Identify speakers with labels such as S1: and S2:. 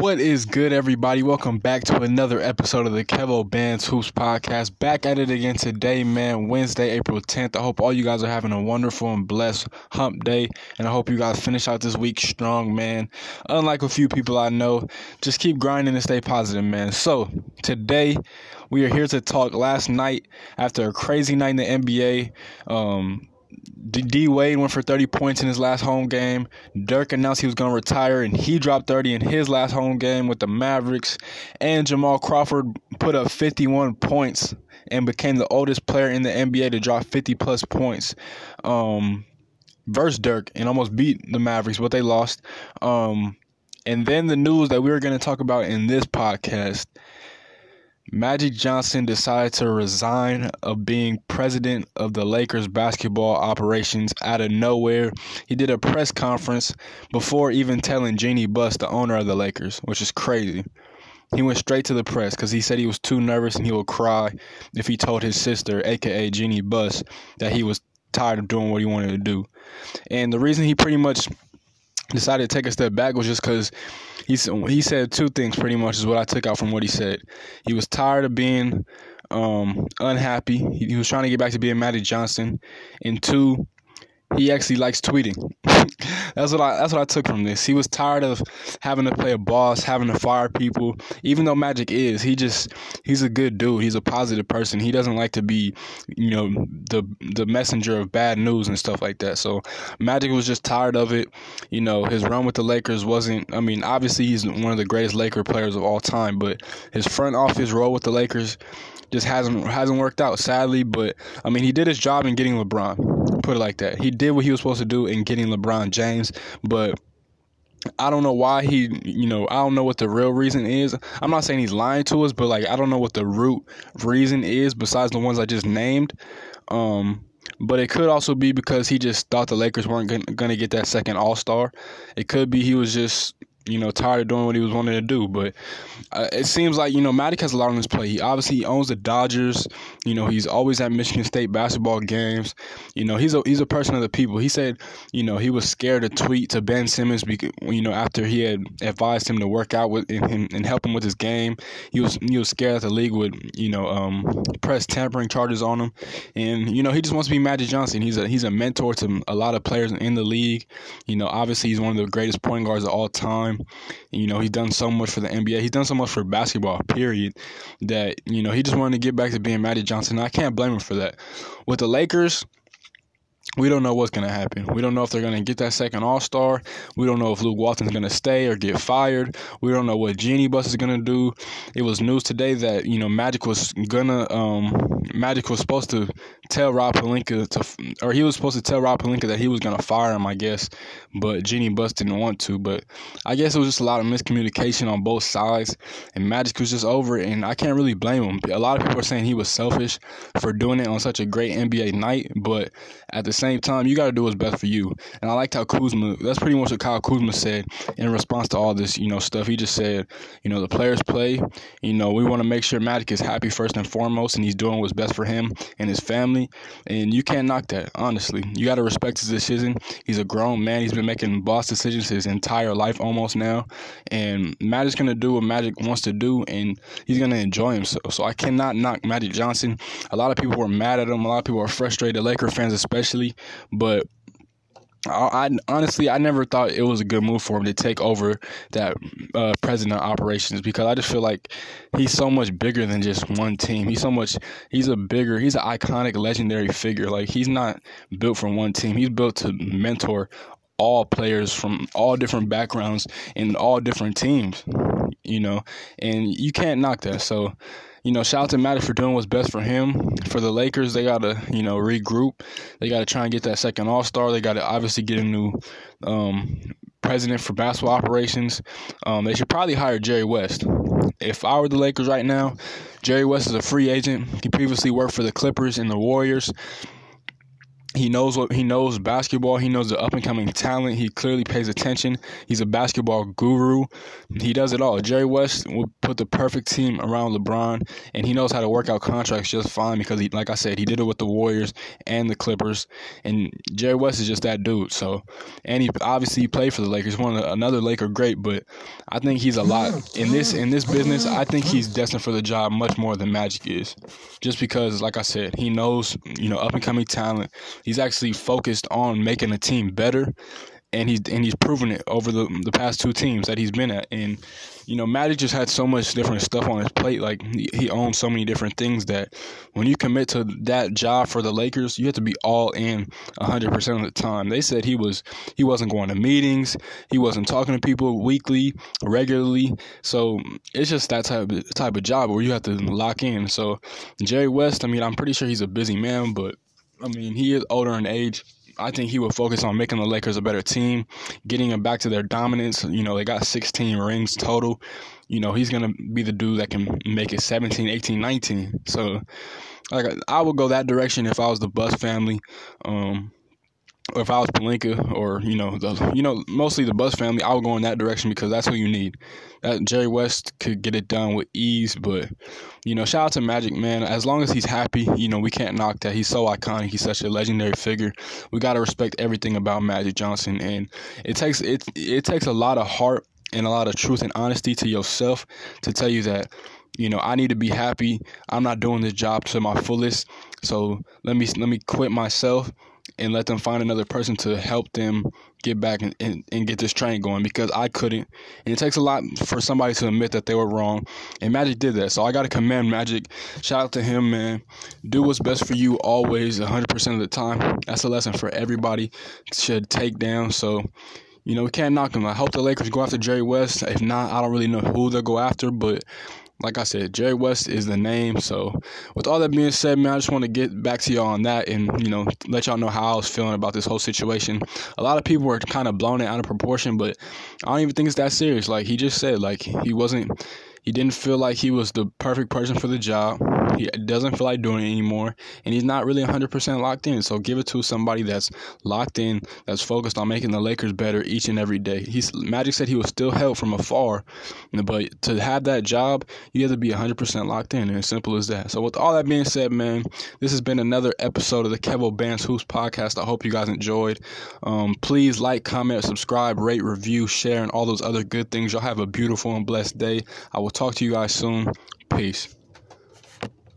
S1: What is good, everybody? Welcome back to another episode of the Kevo Bands Hoops Podcast. Back at it again today, man. Wednesday, April 10th. I hope all you guys are having a wonderful and blessed hump day. And I hope you guys finish out this week strong, man. Unlike a few people I know, just keep grinding and stay positive, man. So, today, we are here to talk last night after a crazy night in the NBA. Um, D Wade went for 30 points in his last home game. Dirk announced he was going to retire, and he dropped 30 in his last home game with the Mavericks. And Jamal Crawford put up 51 points and became the oldest player in the NBA to drop 50 plus points. Um, versus Dirk and almost beat the Mavericks, but they lost. Um, and then the news that we were going to talk about in this podcast Magic Johnson decided to resign of being president of the Lakers basketball operations out of nowhere. He did a press conference before even telling Jeanie Buss, the owner of the Lakers, which is crazy. He went straight to the press because he said he was too nervous and he would cry if he told his sister, aka Jeanie Buss, that he was tired of doing what he wanted to do. And the reason he pretty much decided to take a step back was just because he he said two things pretty much is what I took out from what he said. He was tired of being um, unhappy. He, he was trying to get back to being Magic Johnson, and two, he actually likes tweeting. that's what I that's what I took from this. He was tired of having to play a boss, having to fire people. Even though Magic is, he just he's a good dude. He's a positive person. He doesn't like to be, you know, the the messenger of bad news and stuff like that. So Magic was just tired of it. You know, his run with the Lakers wasn't I mean, obviously he's one of the greatest Laker players of all time, but his front office role with the Lakers just hasn't hasn't worked out sadly, but I mean, he did his job in getting LeBron Put it like that. He did what he was supposed to do in getting LeBron James, but I don't know why he, you know, I don't know what the real reason is. I'm not saying he's lying to us, but like I don't know what the root reason is besides the ones I just named. Um, but it could also be because he just thought the Lakers weren't going to get that second All Star. It could be he was just you know, tired of doing what he was wanting to do. But uh, it seems like, you know, Magic has a lot on his plate. He obviously owns the Dodgers. You know, he's always at Michigan State basketball games. You know, he's a he's a person of the people. He said, you know, he was scared to tweet to Ben Simmons because, you know, after he had advised him to work out with him and help him with his game. He was he was scared that the league would, you know, um, press tampering charges on him. And, you know, he just wants to be Magic Johnson. He's a he's a mentor to a lot of players in the league. You know, obviously he's one of the greatest point guards of all time. You know, he's done so much for the NBA. He's done so much for basketball, period, that, you know, he just wanted to get back to being Magic Johnson. I can't blame him for that. With the Lakers, we don't know what's going to happen. We don't know if they're going to get that second All Star. We don't know if Luke Walton's going to stay or get fired. We don't know what Jeanie Buss is going to do. It was news today that you know Magic was gonna um, Magic was supposed to tell Rob Pelinka to, or he was supposed to tell Rob Pelinka that he was to fire him, I guess, but Jeanie Buss didn't want to. But I guess it was just a lot of miscommunication on both sides, and Magic was just over it, and I can't really blame him. A lot of people are saying he was selfish for doing it on such a great NBA night, but at the same time, you got to do what's best for you. And I liked how Kuzma, that's pretty much what Kyle Kuzma said in response to all this, you know, stuff. He just said, you know, the players play, you know, we want to make sure Magic is happy first and foremost, and he's doing what's best for him and his family. And you can't knock that, honestly. You got to respect his decision. He's a grown man. He's been making boss decisions his entire life almost now. And Magic's to do what Magic wants to do, and he's to enjoy himself. So I cannot knock Magic Johnson. A lot of people were mad at him. A lot of people are frustrated, Laker fans especially. But I, I, honestly I never thought it was a good move for him to take over that uh, president operations because I just feel like he's so much bigger than just one team. He's so much he's a bigger he's an iconic legendary figure. Like he's not built for one team. He's built to mentor all players from all different backgrounds and all different teams. You know, and you can't knock that. So you know, shout out to Magic for doing what's best for him. For the Lakers, they got to, you know, regroup. They got to try and get that second All Star. They got to obviously get a new um, president for basketball operations. Um, they should probably hire Jerry West. If I were the Lakers right now, Jerry West is a free agent. He previously worked for the Clippers and the Warriors. He knows what he knows basketball. He knows the up and coming talent. He clearly pays attention. He's a basketball guru. He does it all. Jerry West will put the perfect team around LeBron, and he knows how to work out contracts just fine because he, like I said, he did it with the Warriors and the Clippers. And Jerry West is just that dude. So, and he obviously played for the Lakers. One another Laker great, but I think he's a lot in this in this business. I think he's destined for the job much more than Magic is, just because, like I said, he knows you know up and coming talent he's actually focused on making a team better and he's and he's proven it over the the past two teams that he's been at. And you know, Magic just had so much different stuff on his plate. Like he, he owns so many different things that when you commit to that job for the Lakers, you have to be all in hundred percent of the time. They said he was he wasn't going to meetings, he wasn't talking to people weekly, regularly. So it's just that type of type of job where you have to lock in. So Jerry West, I mean, I'm pretty sure he's a busy man, but I mean, he is older in age. I think he will focus on making the Lakers a better team, getting them back to their dominance. You know, they got 16 rings total. You know, he's going to be the dude that can make it 17, 18, 19. So, like, I would go that direction if I was the Buss family. Um, or if I was Pelinka or you know the you know mostly the Buss family, I would go in that direction because that's who you need. That Jerry West could get it done with ease, but you know shout out to Magic man. As long as he's happy, you know we can't knock that. He's so iconic. He's such a legendary figure. We got to respect everything about Magic Johnson, and it takes it it takes a lot of heart and a lot of truth and honesty to yourself to tell you that you know I need to be happy. I'm not doing this job to my fullest, so let me let me quit myself and let them find another person to help them get back and, and, and, get this train going because I couldn't. And it takes a lot for somebody to admit that they were wrong. And Magic did that. So I got to commend Magic. Shout out to him, man. Do what's best for you always, 100% of the time. That's a lesson for everybody should take down. So, you know, we can't knock him. I hope the Lakers go after Jerry West. If not, I don't really know who they'll go after, but like I said, Jerry West is the name. So, with all that being said, man, I just want to get back to y'all on that and, you know, let y'all know how I was feeling about this whole situation. A lot of people were kind of blown it out of proportion, but I don't even think it's that serious. Like he just said, like he wasn't he didn't feel like he was the perfect person for the job. He doesn't feel like doing it anymore, and he's not really 100% locked in. So give it to somebody that's locked in, that's focused on making the Lakers better each and every day. He's Magic said he was still help from afar, but to have that job, you have to be 100% locked in, and as simple as that. So with all that being said, man, this has been another episode of the Kevo Bands Hoops podcast. I hope you guys enjoyed. Um, please like, comment, subscribe, rate, review, share, and all those other good things. Y'all have a beautiful and blessed day. I will talk to you guys soon. Peace.